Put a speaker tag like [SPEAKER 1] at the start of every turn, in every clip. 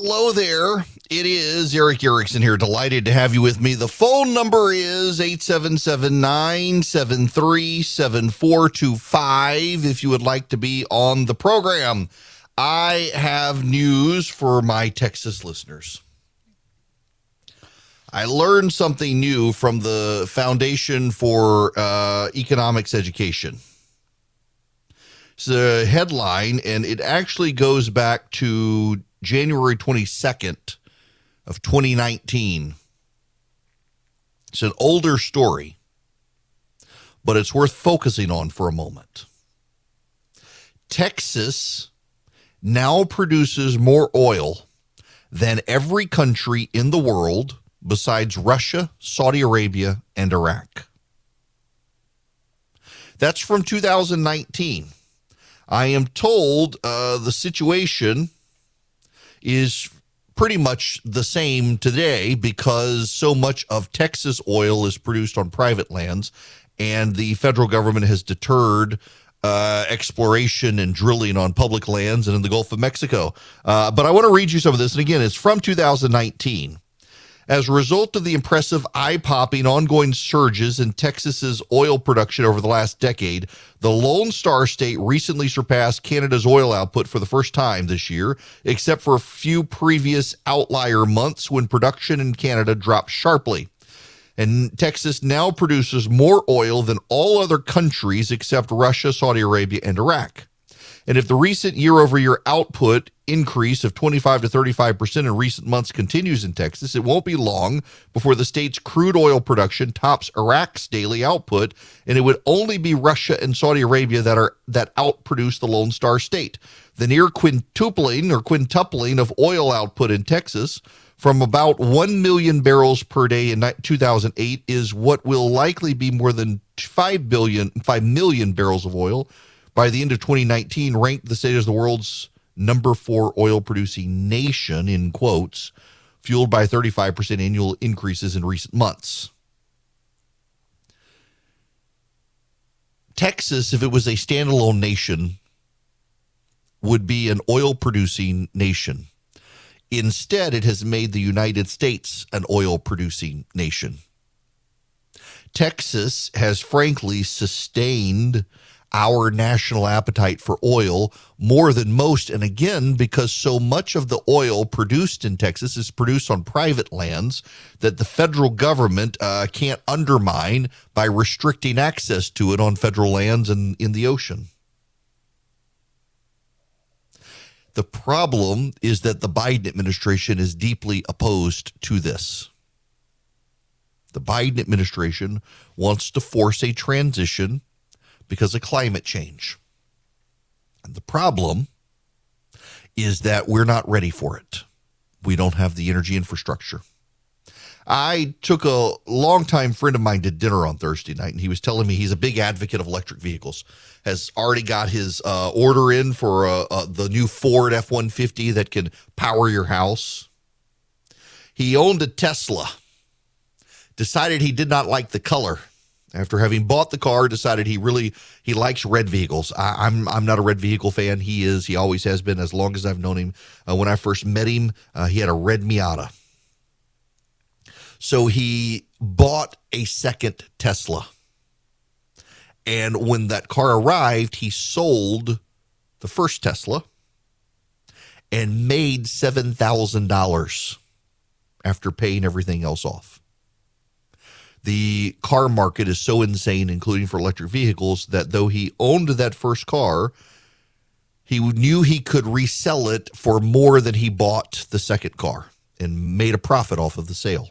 [SPEAKER 1] Hello there. It is Erick Erickson here. Delighted to have you with me. The phone number is 877 973 7425 if you would like to be on the program. I have news for my Texas listeners. I learned something new from the Foundation for uh, Economics Education. It's a headline, and it actually goes back to January 22nd of 2019. It's an older story, but it's worth focusing on for a moment. Texas now produces more oil than every country in the world besides Russia, Saudi Arabia, and Iraq. That's from 2019. I am told uh, the situation is pretty much the same today because so much of Texas oil is produced on private lands, and the federal government has deterred uh, exploration and drilling on public lands and in the Gulf of Mexico. Uh, but I want to read you some of this. And again, it's from 2019. As a result of the impressive eye popping ongoing surges in Texas's oil production over the last decade, the Lone Star State recently surpassed Canada's oil output for the first time this year, except for a few previous outlier months when production in Canada dropped sharply. And Texas now produces more oil than all other countries except Russia, Saudi Arabia, and Iraq. And if the recent year over year output increase of 25 to 35% in recent months continues in Texas, it won't be long before the state's crude oil production tops Iraq's daily output, and it would only be Russia and Saudi Arabia that are that outproduce the Lone Star State. The near quintupling or quintupling of oil output in Texas from about 1 million barrels per day in 2008 is what will likely be more than 5 billion 5 million barrels of oil by the end of 2019 ranked the state as the world's number four oil producing nation, in quotes, fueled by 35% annual increases in recent months. Texas, if it was a standalone nation, would be an oil producing nation. Instead, it has made the United States an oil producing nation. Texas has frankly sustained our national appetite for oil more than most. And again, because so much of the oil produced in Texas is produced on private lands that the federal government uh, can't undermine by restricting access to it on federal lands and in the ocean. The problem is that the Biden administration is deeply opposed to this. The Biden administration wants to force a transition because of climate change. And the problem is that we're not ready for it. We don't have the energy infrastructure. I took a longtime friend of mine to dinner on Thursday night, and he was telling me he's a big advocate of electric vehicles. Has already got his uh, order in for uh, uh, the new Ford F 150 that can power your house. He owned a Tesla, decided he did not like the color after having bought the car decided he really he likes red vehicles. I, am I'm, I'm not a red vehicle fan. He is. He always has been as long as i've known him. Uh, when i first met him uh, he had a red miata. So he bought a second tesla. And when that car arrived he sold the first tesla and made $7000 after paying everything else off the car market is so insane, including for electric vehicles, that though he owned that first car, he knew he could resell it for more than he bought the second car and made a profit off of the sale.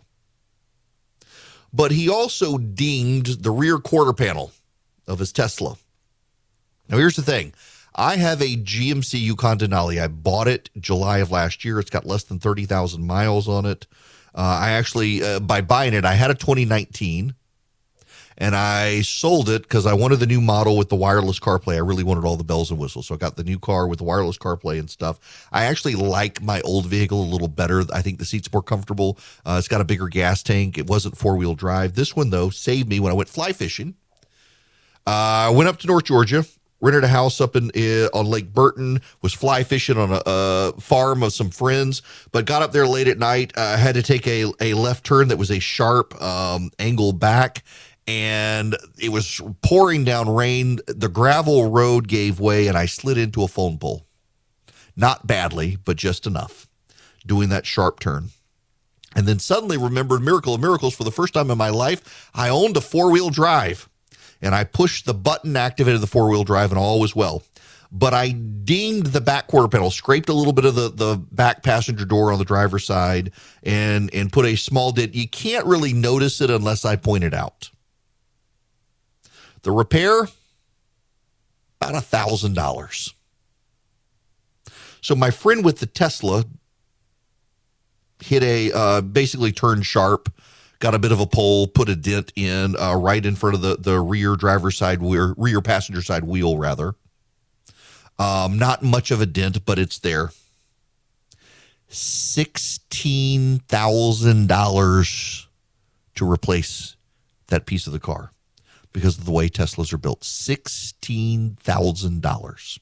[SPEAKER 1] But he also dinged the rear quarter panel of his Tesla. Now, here's the thing I have a GMC Yukon Denali. I bought it July of last year. It's got less than 30,000 miles on it. Uh, I actually, uh, by buying it, I had a 2019 and I sold it because I wanted the new model with the wireless CarPlay. I really wanted all the bells and whistles. So I got the new car with the wireless CarPlay and stuff. I actually like my old vehicle a little better. I think the seat's more comfortable. Uh, it's got a bigger gas tank. It wasn't four wheel drive. This one, though, saved me when I went fly fishing. Uh, I went up to North Georgia rented a house up in uh, on Lake Burton, was fly fishing on a, a, farm of some friends, but got up there late at night. Uh, had to take a, a left turn that was a sharp um, angle back, and it was pouring down rain. The gravel road gave way, and I slid into a phone pole. Not badly, but just enough. Doing that sharp turn. And then suddenly remembered Miracle of Miracles for the first time in my life. I owned a four wheel drive and I pushed the button, activated the four wheel drive, and all was well. But I dinged the back quarter panel, scraped a little bit of the, the back passenger door on the driver's side, and and put a small dent. You can't really notice it unless I point it out. The repair, about a thousand dollars. So my friend with the Tesla hit a uh, basically turned sharp got a bit of a pole, put a dent in uh, right in front of the, the rear driver's side wheel, rear passenger side wheel, rather. Um, not much of a dent, but it's there. $16,000 to replace that piece of the car because of the way Teslas are built. $16,000.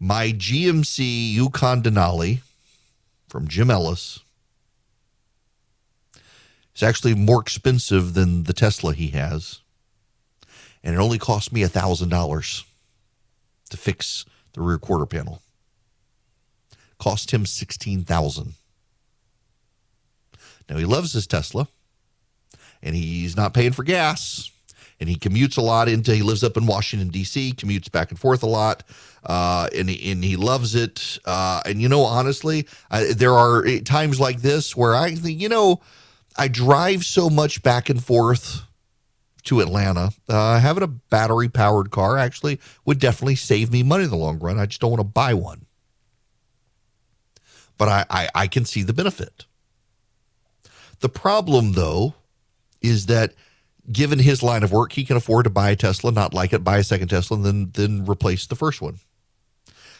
[SPEAKER 1] My GMC Yukon Denali from Jim Ellis it's actually more expensive than the Tesla he has. And it only cost me $1,000 to fix the rear quarter panel. Cost him 16000 Now, he loves his Tesla, and he's not paying for gas and he commutes a lot into he lives up in washington d.c commutes back and forth a lot uh, and, and he loves it uh, and you know honestly uh, there are times like this where i think you know I drive so much back and forth to Atlanta. Uh, having a battery powered car actually would definitely save me money in the long run. I just don't want to buy one. But I, I, I can see the benefit. The problem, though, is that given his line of work, he can afford to buy a Tesla, not like it, buy a second Tesla, and then then replace the first one.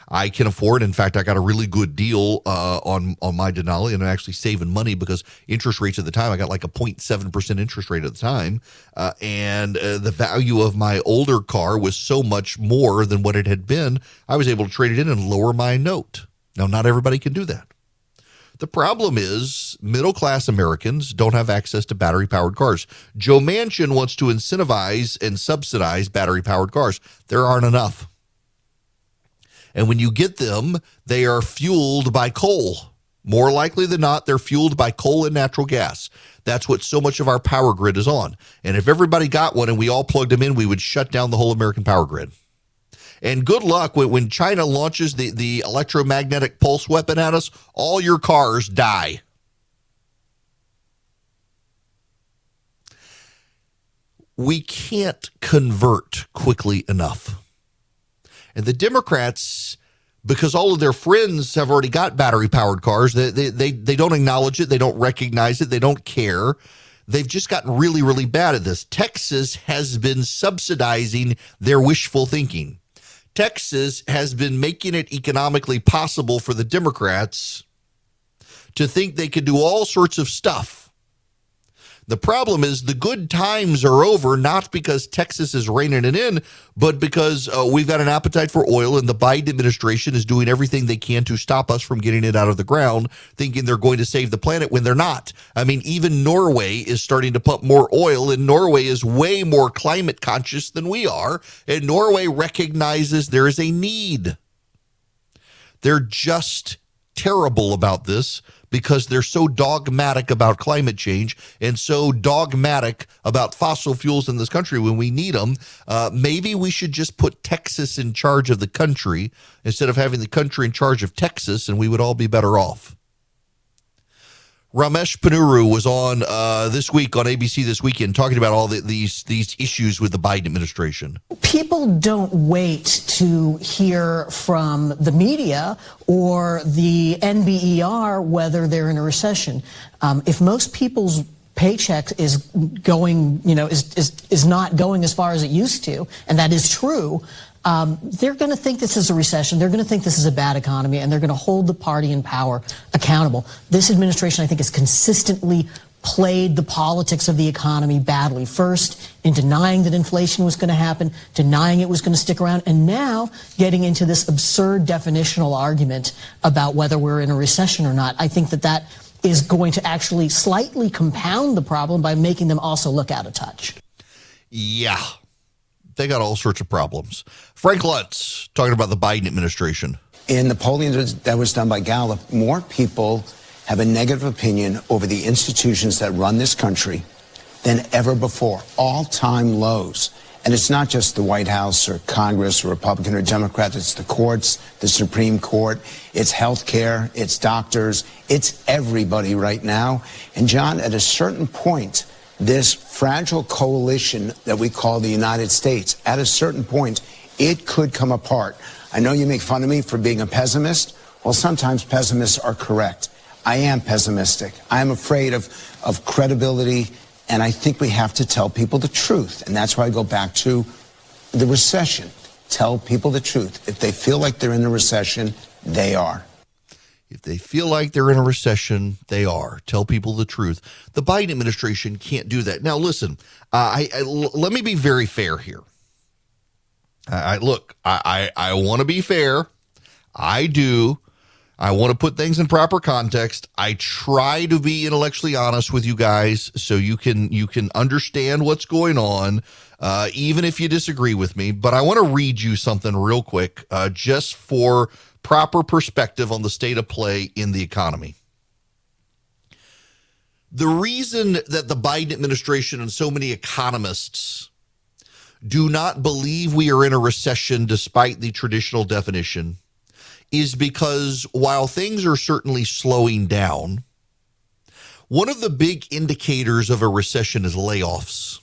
[SPEAKER 1] I can afford. In fact, I got a really good deal uh, on on my Denali, and I'm actually saving money because interest rates at the time I got like a 0.7 percent interest rate at the time, uh, and uh, the value of my older car was so much more than what it had been. I was able to trade it in and lower my note. Now, not everybody can do that. The problem is middle class Americans don't have access to battery powered cars. Joe Manchin wants to incentivize and subsidize battery powered cars. There aren't enough. And when you get them, they are fueled by coal. More likely than not, they're fueled by coal and natural gas. That's what so much of our power grid is on. And if everybody got one and we all plugged them in, we would shut down the whole American power grid. And good luck when, China launches the, the electromagnetic pulse weapon at us, all your cars die. We can't convert quickly enough. And the Democrats, because all of their friends have already got battery powered cars, they, they, they, they don't acknowledge it, they don't recognize it, they don't care. They've just gotten really, really bad at this. Texas has been subsidizing their wishful thinking. Texas has been making it economically possible for the Democrats to think they could do all sorts of stuff the problem is the good times are over, not because Texas is reining it in, but because uh, we've got an appetite for oil and the Biden administration is doing everything they can to stop us from getting it out of the ground, thinking they're going to save the planet when they're not. I mean, even Norway is starting to pump more oil, and Norway is way more climate conscious than we are. And Norway recognizes there is a need. They're just terrible about this because they're so dogmatic about climate change and so dogmatic about fossil fuels in this country when we need them. Uh, maybe we should just put Texas in charge of the country instead of having the country in charge of Texas, and we would all be better off. Ramesh Ponnuru was on uh, this week on ABC this weekend talking about all the, these these issues with the Biden administration.
[SPEAKER 2] People don't wait to hear from the media or the NBER whether they're in a recession. Um, if most people's paycheck is going, you know, is, is, is not going as far as it used to, and that is true, um, they're going to think this is a recession. They're going to think this is a bad economy, and they're going to hold the party in power accountable. This administration, I think, has consistently played the politics of the economy badly. First, in denying that inflation was going to happen, denying it was going to stick around, and now getting into this absurd definitional argument about whether we're in a recession or not. I think that that is going to actually slightly compound the problem by making them also look out of touch.
[SPEAKER 1] Yeah, they got all sorts of problems. Frank Luntz talking about the Biden administration.
[SPEAKER 3] In the polling that was done by Gallup, more people have a negative opinion over the institutions that run this country than ever before, all time lows. And it's not just the White House or Congress or Republican or Democrat, it's the courts, the Supreme Court, it's health care, it's doctors, it's everybody right now. And John, at a certain point, this fragile coalition that we call the United States, at a certain point, it could come apart. I know you make fun of me for being a pessimist. Well, sometimes pessimists are correct. I am pessimistic. I am afraid of, of credibility, and I think we have to tell people the truth. And that's why I go back to the recession. Tell people the truth. If they feel like they're in a recession, they are.
[SPEAKER 1] If they feel like they're in a recession, they are. Tell people the truth. The Biden administration can't do that. Now, listen, uh, I, let me be very fair here. I, I look, I, I, I want to be fair. I do. I want to put things in proper context. I try to be intellectually honest with you guys so you can you can understand what's going on, uh, even if you disagree with me. But I want to read you something real quick, uh, just for proper perspective on the state of play in the economy. The reason that the Biden administration and so many economists do not believe we are in a recession despite the traditional definition is because while things are certainly slowing down, one of the big indicators of a recession is layoffs.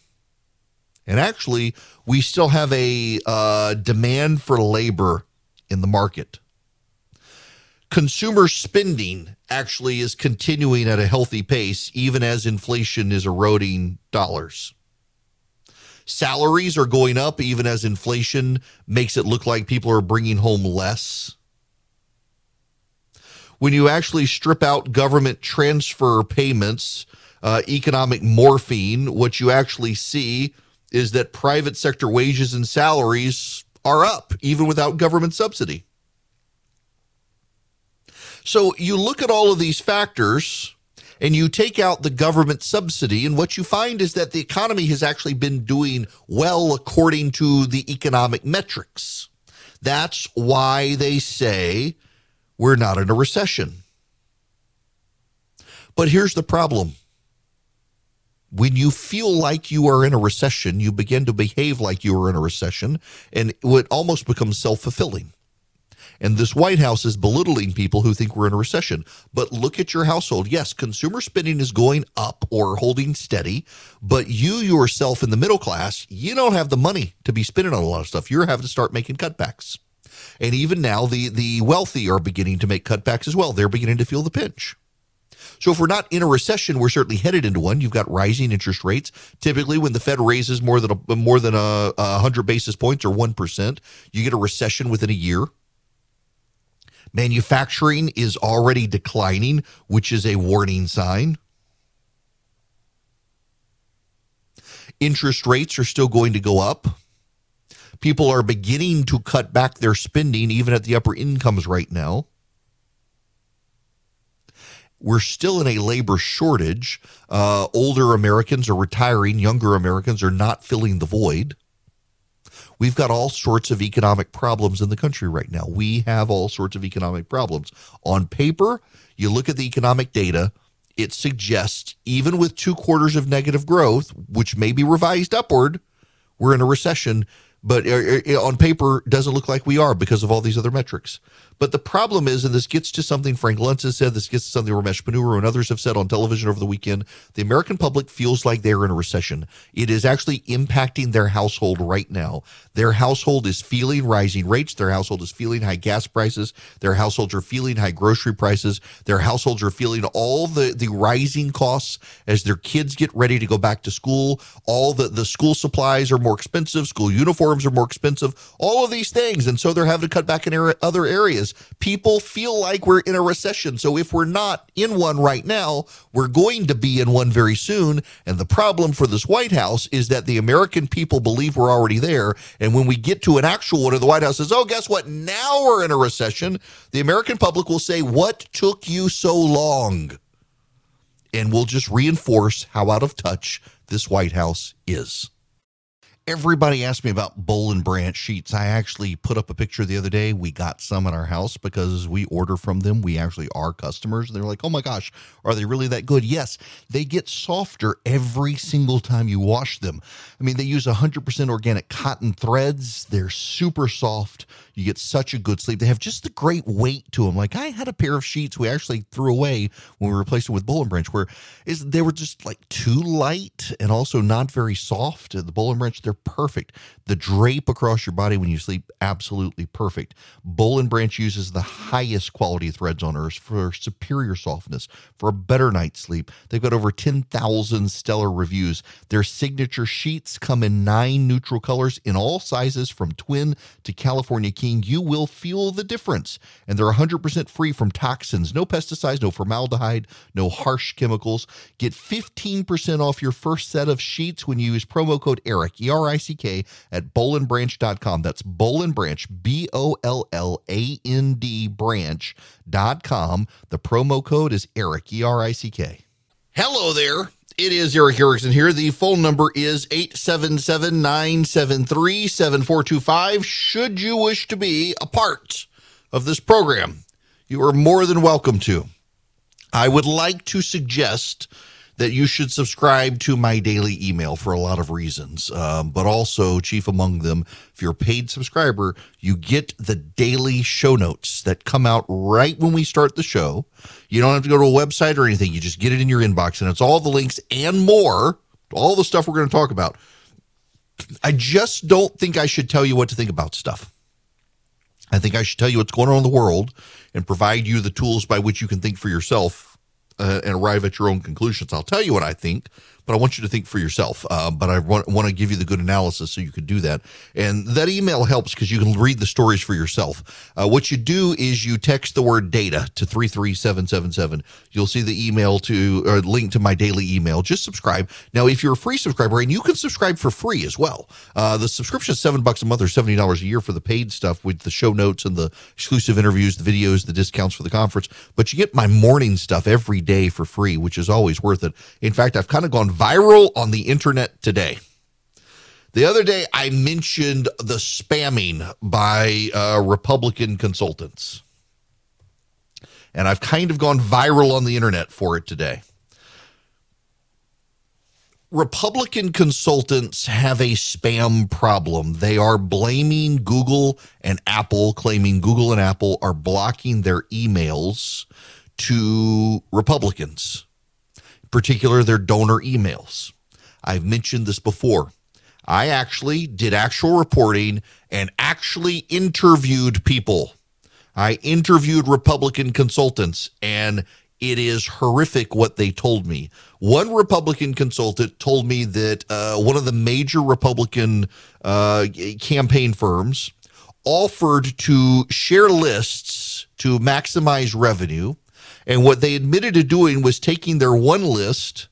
[SPEAKER 1] And actually, we still have a uh, demand for labor in the market. Consumer spending actually is continuing at a healthy pace, even as inflation is eroding dollars. Salaries are going up, even as inflation makes it look like people are bringing home less when you actually strip out government transfer payments, uh, economic morphine, what you actually see is that private sector wages and salaries are up, even without government subsidy. So you look at all of these factors and you take out the government subsidy, and what you find is that the economy has actually been doing well according to the economic metrics. That's why they say we're not in a recession. But here's the problem. When you feel like you are in a recession, you begin to behave like you are in a recession, and it almost becomes self fulfilling. And this White House is belittling people who think we're in a recession. But look at your household. Yes, consumer spending is going up or holding steady, but you yourself in the middle class, you don't have the money to be spending on a lot of stuff. You're having to start making cutbacks. And even now, the, the wealthy are beginning to make cutbacks as well. They're beginning to feel the pinch. So if we're not in a recession, we're certainly headed into one. You've got rising interest rates. Typically, when the Fed raises more than a, more than a, a hundred basis points or one percent, you get a recession within a year. Manufacturing is already declining, which is a warning sign. Interest rates are still going to go up. People are beginning to cut back their spending, even at the upper incomes right now. We're still in a labor shortage. Uh, older Americans are retiring, younger Americans are not filling the void. We've got all sorts of economic problems in the country right now. We have all sorts of economic problems. On paper, you look at the economic data, it suggests, even with two quarters of negative growth, which may be revised upward, we're in a recession but uh, uh, on paper doesn't look like we are because of all these other metrics. But the problem is, and this gets to something Frank Luntz has said, this gets to something Ramesh Ponnuru and others have said on television over the weekend. The American public feels like they're in a recession. It is actually impacting their household right now. Their household is feeling rising rates. Their household is feeling high gas prices. Their households are feeling high grocery prices. Their households are feeling all the, the rising costs as their kids get ready to go back to school. All the, the school supplies are more expensive. School uniforms are more expensive, all of these things. And so they're having to cut back in other areas. People feel like we're in a recession. So if we're not in one right now, we're going to be in one very soon. And the problem for this White House is that the American people believe we're already there. And when we get to an actual one, the White House says, oh, guess what? Now we're in a recession. The American public will say, what took you so long? And we'll just reinforce how out of touch this White House is. Everybody asked me about Boll and Branch sheets. I actually put up a picture the other day. We got some in our house because we order from them. We actually are customers. They're like, oh my gosh, are they really that good? Yes, they get softer every single time you wash them. I mean, they use 100% organic cotton threads. They're super soft. You get such a good sleep. They have just the great weight to them. Like I had a pair of sheets we actually threw away when we replaced it with Boll and Branch, where is they were just like too light and also not very soft. The Boll and Branch, they're perfect. The drape across your body when you sleep, absolutely perfect. Boll and Branch uses the highest quality threads on earth for superior softness, for a better night's sleep. They've got over 10,000 stellar reviews. Their signature sheets come in nine neutral colors in all sizes from twin to California King. You will feel the difference. And they're 100% free from toxins, no pesticides, no formaldehyde, no harsh chemicals. Get 15% off your first set of sheets when you use promo code ERICK, E R I C K, at bollandbranch.com. That's Boll and Branch, B O L L A N D branch.com. The promo code is ERICK, E R I C K. Hello there. It is Erick Erickson here. The phone number is 877 973 7425. Should you wish to be a part of this program, you are more than welcome to. I would like to suggest that you should subscribe to my daily email for a lot of reasons. Um, but also, chief among them, if you're a paid subscriber, you get the daily show notes that come out right when we start the show. You don't have to go to a website or anything. You just get it in your inbox, and it's all the links and more, all the stuff we're going to talk about. I just don't think I should tell you what to think about stuff. I think I should tell you what's going on in the world and provide you the tools by which you can think for yourself uh, and arrive at your own conclusions. I'll tell you what I think, but I want you to think for yourself. Uh, but I want, want to give you the good analysis so you can do that. And that email helps because you can read the stories for yourself. Uh, what you do is you text the word data to 33777. You'll see the email to or link to my daily email. Just subscribe. Now, if you're a free subscriber, and you can subscribe for free as well, uh, the subscription is seven bucks a month or $70 a year for the paid stuff with the show notes and the exclusive interviews, the videos, the discounts for the conference. But you get my morning stuff every day for free, which is always worth it. In fact, I've kind of gone viral on the internet today. The other day, I mentioned the spamming by uh, Republican consultants. And I've kind of gone viral on the internet for it today. Republican consultants have a spam problem. They are blaming Google and Apple, claiming Google and Apple are blocking their emails to Republicans particular their donor emails. I've mentioned this before. I actually did actual reporting and actually interviewed people. I interviewed Republican consultants, and it is horrific what they told me. One Republican consultant told me that uh, one of the major Republican uh, campaign firms offered to share lists to maximize revenue and what they admitted to doing was taking their one list,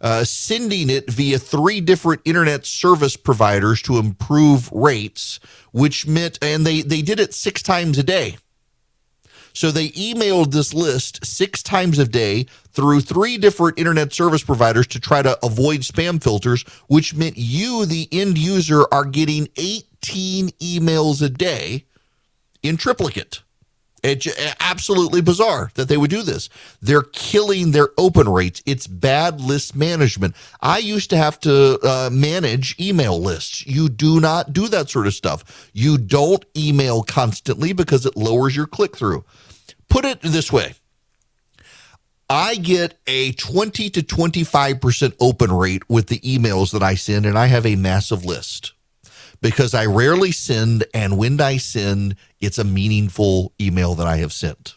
[SPEAKER 1] uh, sending it via three different internet service providers to improve rates, which meant, and they, they did it six times a day. So they emailed this list six times a day through three different internet service providers to try to avoid spam filters, which meant you, the end user, are getting 18 emails a day in triplicate. It's absolutely bizarre that they would do this. They're killing their open rates. It's bad list management. I used to have to uh, manage email lists. You do not do that sort of stuff. You don't email constantly because it lowers your click through. Put it this way I get a 20 to 25% open rate with the emails that I send, and I have a massive list because I rarely send, and when I send, it's a meaningful email that I have sent.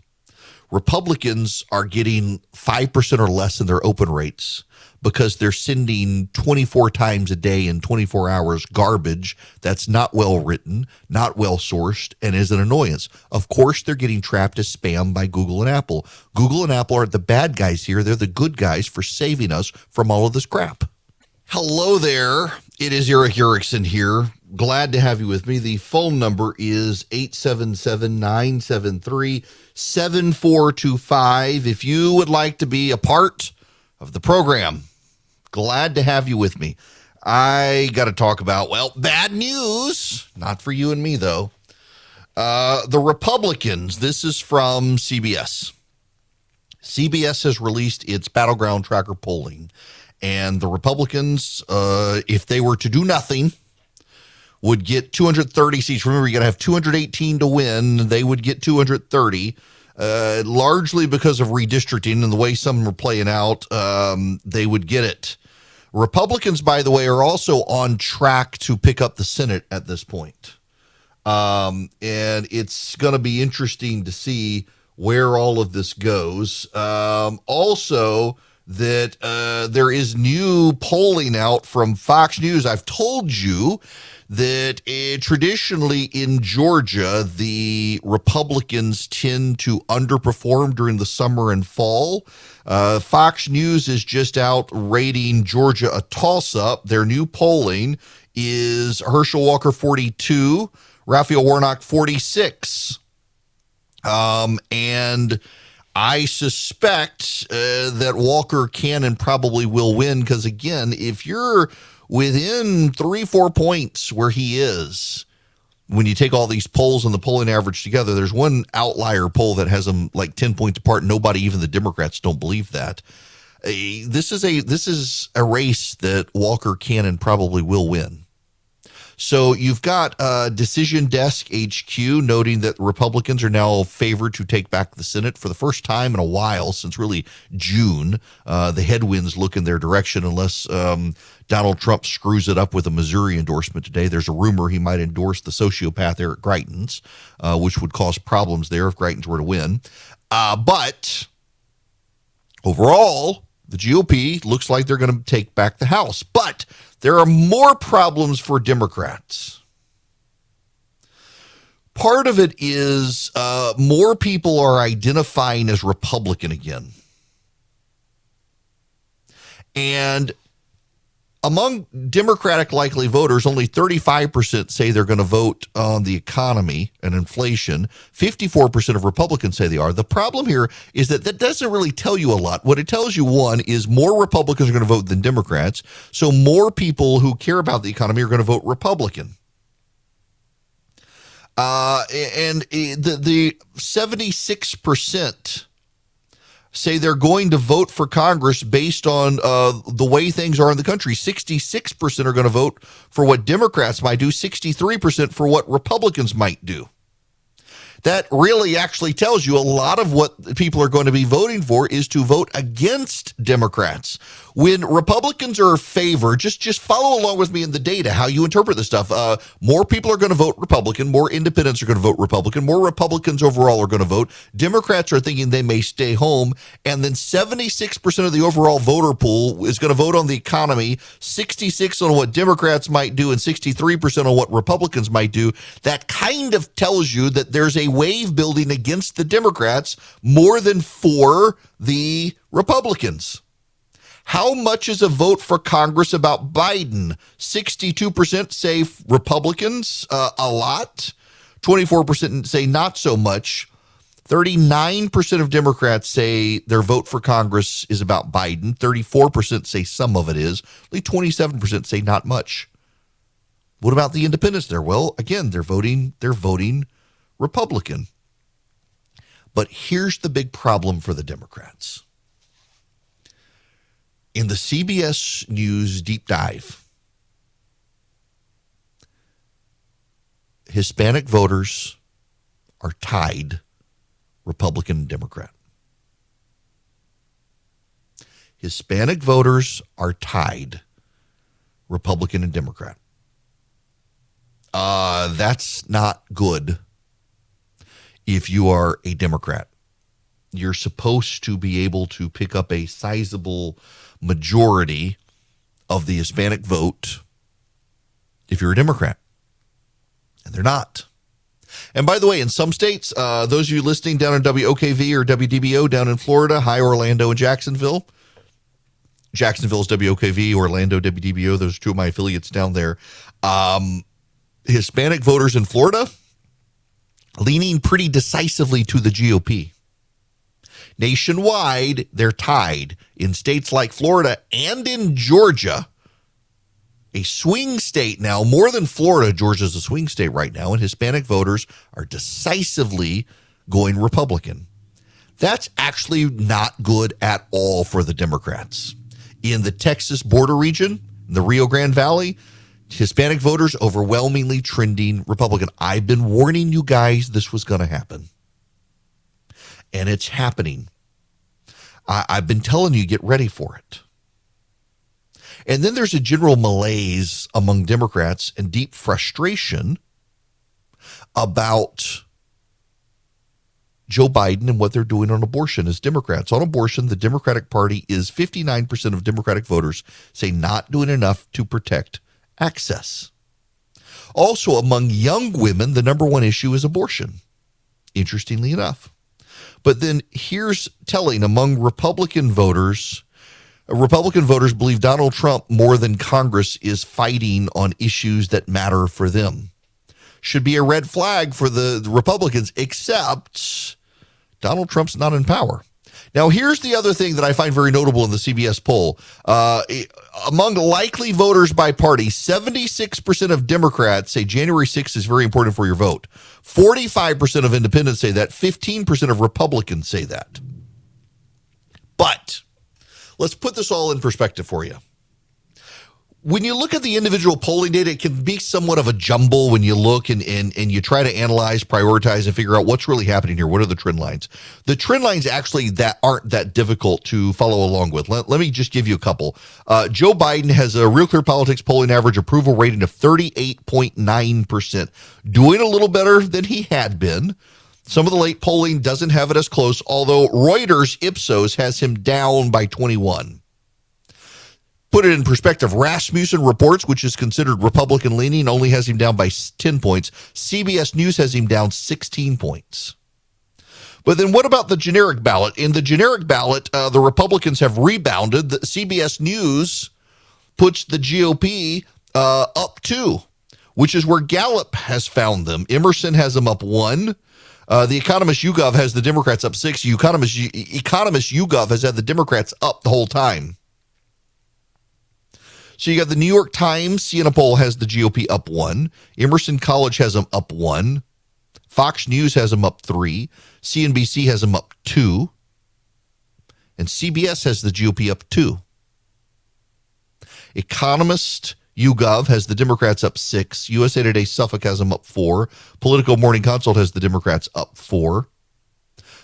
[SPEAKER 1] Republicans are getting 5% or less in their open rates because they're sending 24 times a day in 24 hours garbage that's not well written, not well sourced, and is an annoyance. Of course, they're getting trapped as spam by Google and Apple. Google and Apple aren't the bad guys here. They're the good guys for saving us from all of this crap. Hello there. It is Erick Erickson here. Glad to have you with me. The phone number is 877 973 7425. If you would like to be a part of the program, glad to have you with me. I got to talk about, well, bad news. Not for you and me, though. Uh, the Republicans, this is from CBS. CBS has released its battleground tracker polling, and the Republicans, uh, if they were to do nothing, would get 230 seats. Remember, you got to have 218 to win. They would get 230. Uh, largely because of redistricting and the way some were playing out, um, they would get it. Republicans, by the way, are also on track to pick up the Senate at this point. Um, and it's going to be interesting to see where all of this goes. Um, also, that uh, there is new polling out from Fox News. I've told you that uh, traditionally in Georgia, the Republicans tend to underperform during the summer and fall. Uh, Fox News is just out rating Georgia a toss up. Their new polling is Herschel Walker 42, Raphael Warnock 46. Um, and I suspect uh, that Walker can and probably will win because, again, if you're within three, four points where he is, when you take all these polls and the polling average together, there's one outlier poll that has them like 10 points apart. Nobody, even the Democrats, don't believe that. Uh, this is a this is a race that Walker can and probably will win. So you've got uh, Decision Desk HQ noting that Republicans are now favored to take back the Senate for the first time in a while since really June. Uh, the headwinds look in their direction unless um, Donald Trump screws it up with a Missouri endorsement today. There's a rumor he might endorse the sociopath Eric Greitens, uh, which would cause problems there if Greitens were to win. Uh, but overall, the GOP looks like they're going to take back the House. But there are more problems for Democrats. Part of it is uh, more people are identifying as Republican again. And among Democratic likely voters, only 35% say they're going to vote on the economy and inflation. 54% of Republicans say they are. The problem here is that that doesn't really tell you a lot. What it tells you, one, is more Republicans are going to vote than Democrats. So more people who care about the economy are going to vote Republican. Uh, and the, the 76% say they're going to vote for Congress based on uh, the way things are in the country. 66% are going to vote for what Democrats might do, 63% for what Republicans might do that really actually tells you a lot of what people are going to be voting for is to vote against Democrats. When Republicans are favored, just just follow along with me in the data, how you interpret this stuff. Uh, more people are going to vote Republican, more independents are going to vote Republican, more Republicans overall are going to vote. Democrats are thinking they may stay home, and then 76% of the overall voter pool is going to vote on the economy, 66 on what Democrats might do, and 63% on what Republicans might do. That kind of tells you that there's a wave building against the Democrats more than for the Republicans. How much is a vote for Congress about Biden? 62% say Republicans, uh, a lot. 24% say not so much. 39% of Democrats say their vote for Congress is about Biden. 34% say some of it is. Only 27% say not much. What about the independents there? Well, again, they're voting they're voting Republican. But here's the big problem for the Democrats. In the CBS News deep dive, Hispanic voters are tied Republican and Democrat. Hispanic voters are tied Republican and Democrat. Uh, that's not good if you are a Democrat. you're supposed to be able to pick up a sizable majority of the Hispanic vote if you're a Democrat. And they're not. And by the way, in some states, uh, those of you listening down in WOKV or WDBO down in Florida, hi Orlando and Jacksonville. Jacksonville's WOKV, Orlando WDBO. Those are two of my affiliates down there. Um, Hispanic voters in Florida leaning pretty decisively to the GOP. Nationwide, they're tied. In states like Florida and in Georgia, a swing state now, more than Florida, Georgia's a swing state right now, and Hispanic voters are decisively going Republican. That's actually not good at all for the Democrats. In the Texas border region, the Rio Grande Valley, Hispanic voters overwhelmingly trending Republican. I've been warning you guys this was going to happen. And it's happening. I, have been telling you, get ready for it. And then there's a general malaise among Democrats and deep frustration about Joe Biden and what they're doing on abortion as Democrats. On abortion, the Democratic Party is 59% of Democratic voters say not doing enough to protect access. Also, among young women, the number one issue is abortion, interestingly enough. But then here's telling among Republican voters uh, Republican voters believe Donald Trump more than Congress is fighting on issues that matter for them. Should be a red flag for the Republicans, except Donald Trump's not in power. Now, here's the other thing that I find very notable in the CBS poll. Uh, among likely voters by party, 76% of Democrats say January 6th is very important for your vote. 45% of independents say that. 15% of Republicans say that. But let's put this all in perspective for you when you look at the individual polling data, it can be somewhat of a jumble when you look and, and, and you try to analyze, prioritize, and figure out what's really happening here. What are the trend lines? The trend lines actually that aren't that difficult to follow along with. Let, let me just give you a couple. Uh, Joe Biden has a Real Clear Politics polling average approval rating of 38.9%, doing a little better than he had been. Some of the late polling doesn't have it as close, although Reuters Ipsos has him down by 21. Put it in perspective, Rasmussen Reports, which is considered Republican leaning, only has him down by 10 points. CBS News has him down 16 points. But then what about the generic ballot? In the generic ballot, uh, the Republicans have rebounded. The CBS News puts the GOP uh, up two, which is where Gallup has found them. Emerson has them up one. Uh, the Economist YouGov has the Democrats up six. Economist, Economist YouGov has had the Democrats up the whole time. So you got the New York Times, Siena poll has the GOP up one. Emerson College has them up one. Fox News has them up three. CNBC has them up two. And CBS has the GOP up two. Economist YouGov has the Democrats up six. USA Today Suffolk has them up four. Politico Morning Consult has the Democrats up four.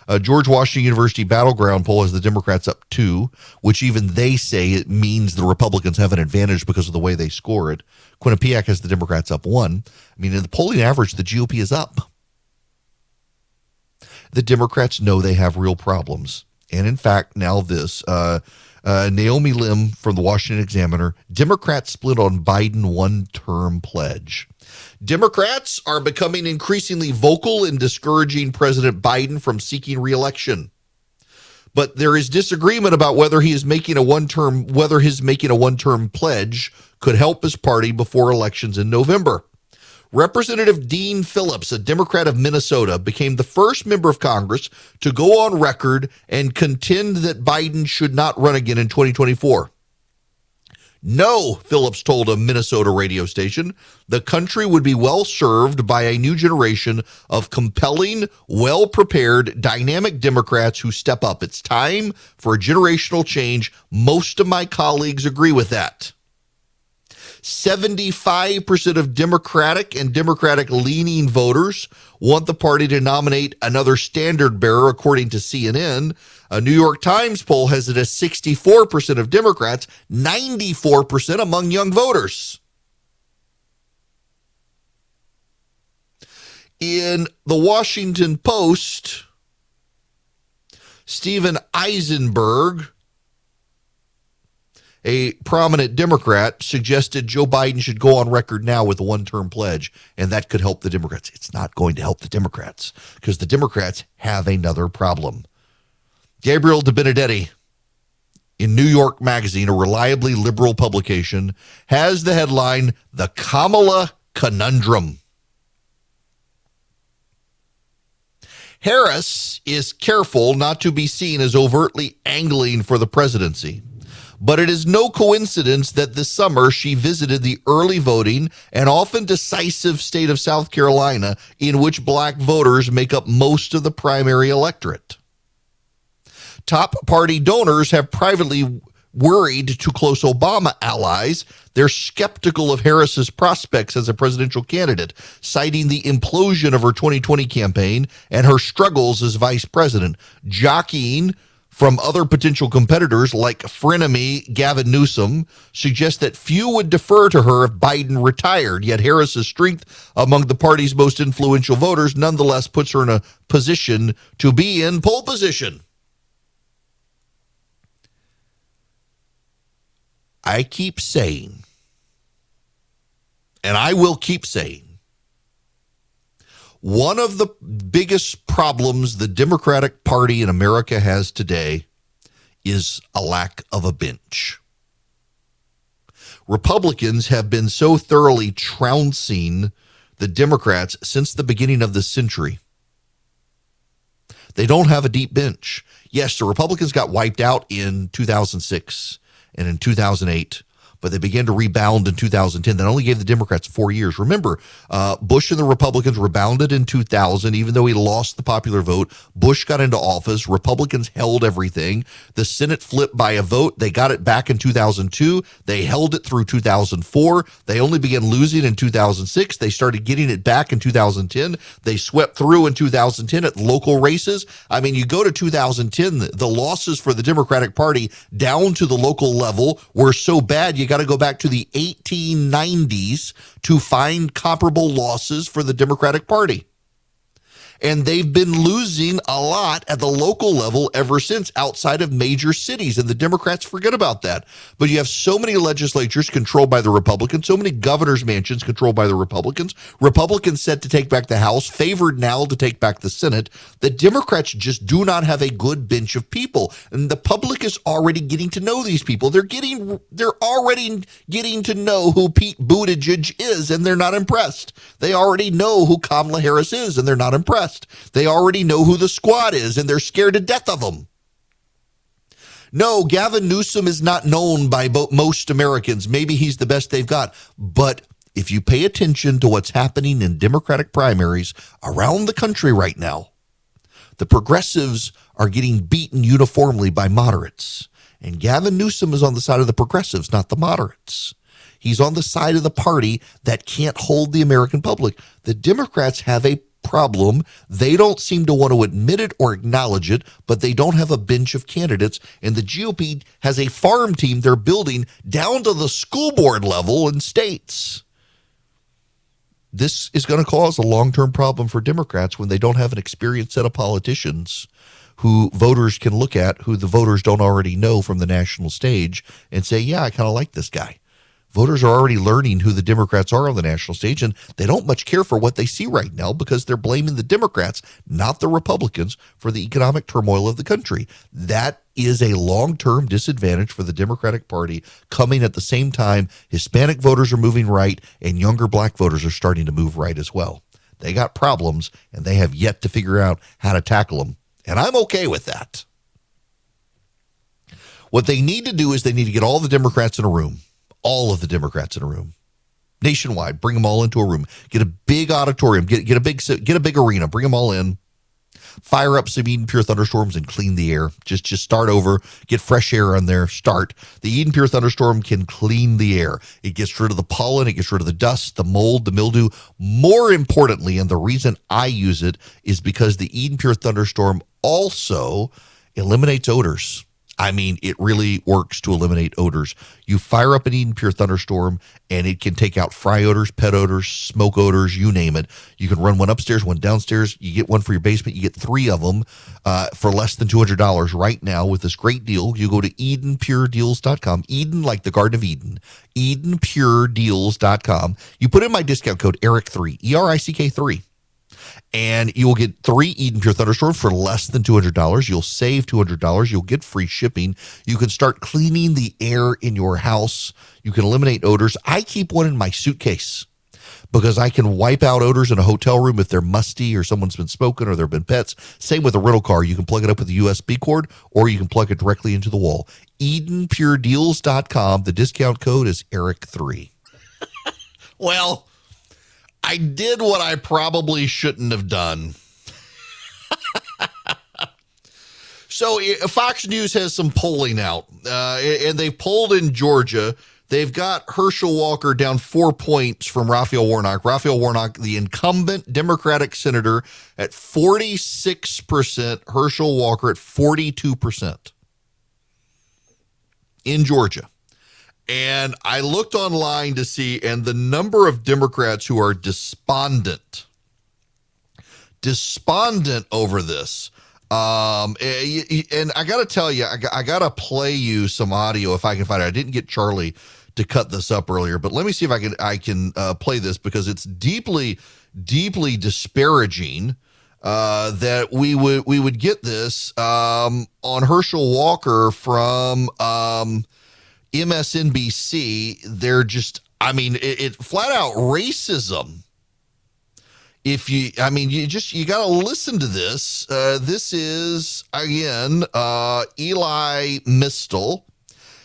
[SPEAKER 1] Uh, George Washington University Battleground poll has the Democrats up two, which even they say it means the Republicans have an advantage because of the way they score it. Quinnipiac has the Democrats up one. I mean, in the polling average, the GOP is up. The Democrats know they have real problems. And in fact, now this uh, uh, Naomi Lim from the Washington Examiner Democrats split on Biden one term pledge. Democrats are becoming increasingly vocal in discouraging President Biden from seeking reelection. But there is disagreement about whether he is making a one-term whether his making a one-term pledge could help his party before elections in November. Representative Dean Phillips, a Democrat of Minnesota, became the first member of Congress to go on record and contend that Biden should not run again in 2024. No, Phillips told a Minnesota radio station, the country would be well served by a new generation of compelling, well prepared, dynamic Democrats who step up. It's time for a generational change. Most of my colleagues agree with that. 75% of Democratic and Democratic leaning voters want the party to nominate another standard bearer, according to CNN. A New York Times poll has it as 64% of Democrats, 94% among young voters. In the Washington Post, Stephen Eisenberg, a prominent Democrat, suggested Joe Biden should go on record now with a one term pledge, and that could help the Democrats. It's not going to help the Democrats because the Democrats have another problem. Gabriel Debenedetti in New York Magazine, a reliably liberal publication, has the headline The Kamala Conundrum. Harris is careful not to be seen as overtly angling for the presidency. But it is no coincidence that this summer she visited the early voting and often decisive state of South Carolina, in which black voters make up most of the primary electorate. Top party donors have privately worried to close Obama allies. They're skeptical of Harris's prospects as a presidential candidate, citing the implosion of her 2020 campaign and her struggles as vice president, jockeying from other potential competitors like frenemy Gavin Newsom suggests that few would defer to her if Biden retired. Yet Harris's strength among the party's most influential voters nonetheless puts her in a position to be in pole position. I keep saying, and I will keep saying, one of the biggest problems the Democratic Party in America has today is a lack of a bench. Republicans have been so thoroughly trouncing the Democrats since the beginning of the century. They don't have a deep bench. Yes, the Republicans got wiped out in 2006 and in 2008 but they began to rebound in 2010. That only gave the Democrats four years. Remember, uh, Bush and the Republicans rebounded in 2000, even though he lost the popular vote. Bush got into office. Republicans held everything. The Senate flipped by a vote. They got it back in 2002. They held it through 2004. They only began losing in 2006. They started getting it back in 2010. They swept through in 2010 at local races. I mean, you go to 2010, the, losses for the Democratic Party down to the local level were so bad you got got to go back to the 1890s to find comparable losses for the Democratic Party and they've been losing a lot at the local level ever since outside of major cities. And the Democrats forget about that. But you have so many legislatures controlled by the Republicans, so many governors' mansions controlled by the Republicans, Republicans set to take back the House, favored now to take back the Senate. The Democrats just do not have a good bench of people. And the public is already getting to know these people. They're getting, they're already getting to know who Pete Buttigieg is, and they're not impressed. They already know who Kamala Harris is, and they're not impressed. They already know who the squad is and they're scared to death of them. No, Gavin Newsom is not known by most Americans. Maybe he's the best they've got. But if you pay attention to what's happening in Democratic primaries around the country right now, the progressives are getting beaten uniformly by moderates. And Gavin Newsom is on the side of the progressives, not the moderates. He's on the side of the party that can't hold the American public. The Democrats have a problem. They don't seem to want to admit it or acknowledge it, but they don't have a bench of candidates. And the GOP has a farm team they're building down to the school board level in states. This is going to cause a long term problem for Democrats when they don't have an experienced set of politicians who voters can look at, who the voters don't already know from the national stage, and say, yeah, I kind of like this guy. Voters are already learning who the Democrats are on the national stage, and they don't much care for what they see right now because they're blaming the Democrats, not the Republicans, for the economic turmoil of the country. That is a long term disadvantage for the Democratic Party coming at the same time Hispanic voters are moving right and younger black voters are starting to move right as well. They got problems and they have yet to figure out how to tackle them. And I'm okay with that. What they need to do is they need to get all the Democrats in a room all of the Democrats in a room nationwide. Bring them all into a room. Get a big auditorium. Get get a big get a big arena. Bring them all in. Fire up some Eden Pure thunderstorms and clean the air. Just just start over. Get fresh air on there. Start. The Eden Pure thunderstorm can clean the air. It gets rid of the pollen. It gets rid of the dust, the mold, the mildew. More importantly, and the reason I use it is because the Eden Pure thunderstorm also eliminates odors. I mean, it really works to eliminate odors. You fire up an Eden Pure Thunderstorm, and it can take out fry odors, pet odors, smoke odors, you name it. You can run one upstairs, one downstairs. You get one for your basement. You get three of them uh, for less than $200 right now with this great deal. You go to EdenPureDeals.com. Eden, like the Garden of Eden. EdenPureDeals.com. You put in my discount code ERICK3, E R I C K 3 and you will get three Eden Pure Thunderstorms for less than $200. You'll save $200. You'll get free shipping. You can start cleaning the air in your house. You can eliminate odors. I keep one in my suitcase because I can wipe out odors in a hotel room if they're musty or someone's been smoking or there have been pets. Same with a rental car. You can plug it up with a USB cord or you can plug it directly into the wall. EdenPureDeals.com. The discount code is ERICK3. well, I did what I probably shouldn't have done. so Fox News has some polling out, uh, and they've polled in Georgia. They've got Herschel Walker down four points from Raphael Warnock. Raphael Warnock, the incumbent Democratic senator, at 46%, Herschel Walker at 42% in Georgia. And I looked online to see, and the number of Democrats who are despondent, despondent over this. Um, and I got to tell you, I got to play you some audio if I can find it. I didn't get Charlie to cut this up earlier, but let me see if I can I can uh, play this because it's deeply, deeply disparaging. Uh, that we would we would get this um, on Herschel Walker from um, MSNBC, they're just, I mean, it, it, flat out racism. If you, I mean, you just, you got to listen to this. Uh, this is, again, uh, Elie Mystal.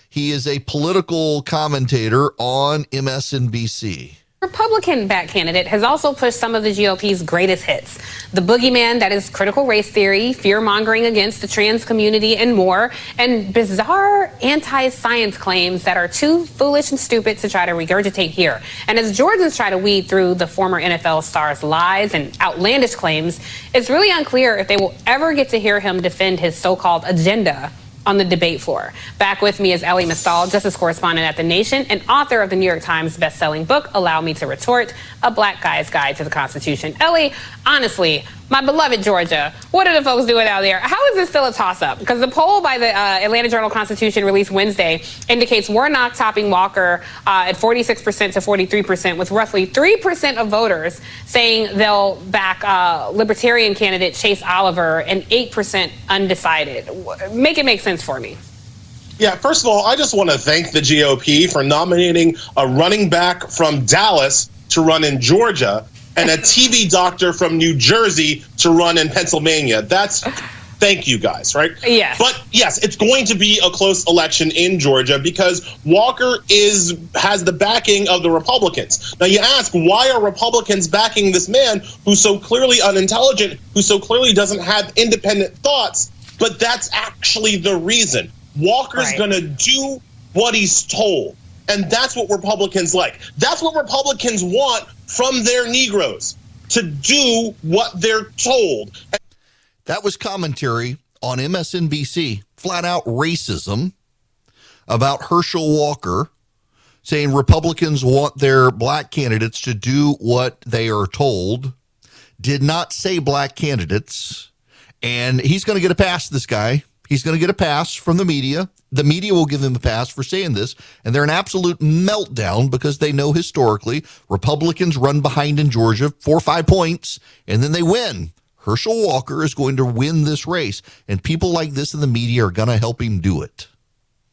[SPEAKER 1] He is a political commentator on MSNBC.
[SPEAKER 4] Republican back candidate has also pushed some of the GOP's greatest hits. The boogeyman that is critical race theory, fear mongering against the trans community, and more, and bizarre anti science claims that are too foolish and stupid to try to regurgitate here. And as Georgians try to weed through the former NFL star's lies and outlandish claims, it's really unclear if they will ever get to hear him defend his so called agenda on the debate floor. Back with me is Elie Mystal, justice correspondent at The Nation and author of the New York Times best-selling book, Allow Me to Retort, A Black Guy's Guide to the Constitution. Elie, honestly, my beloved Georgia, what are the folks doing out there? How is this still a toss-up? Because the poll by the uh, Atlanta Journal-Constitution released Wednesday indicates Warnock topping Walker uh, at 46% to 43%, with roughly 3% of voters saying they'll back uh, Libertarian candidate Chase Oliver and 8% undecided. Make it make sense for me.
[SPEAKER 5] Yeah, first of all, I just want to thank the GOP for nominating a running back from Dallas to run in Georgia and a TV doctor from New Jersey to run in Pennsylvania. That's thank you guys, right?
[SPEAKER 4] Yes.
[SPEAKER 5] But yes, it's going to be a close election in Georgia because Walker is has the backing of the Republicans. Now you ask, why are Republicans backing this man who's so clearly unintelligent, who so clearly doesn't have independent thoughts? But that's actually the reason. Walker's right. going to do what he's told. And that's what Republicans like. That's what Republicans want from their Negroes to do what they're told.
[SPEAKER 1] That was commentary on MSNBC, flat out racism about Herschel Walker saying Republicans want their black candidates to do what they are told. Did not say black candidates. And he's going to get a pass, this guy. He's going to get a pass from the media. The media will give him a pass for saying this, and they're an absolute meltdown because they know historically Republicans run behind in Georgia four or five points, and then they win. Herschel Walker is going to win this race, and people like this in the media are going to help him do it.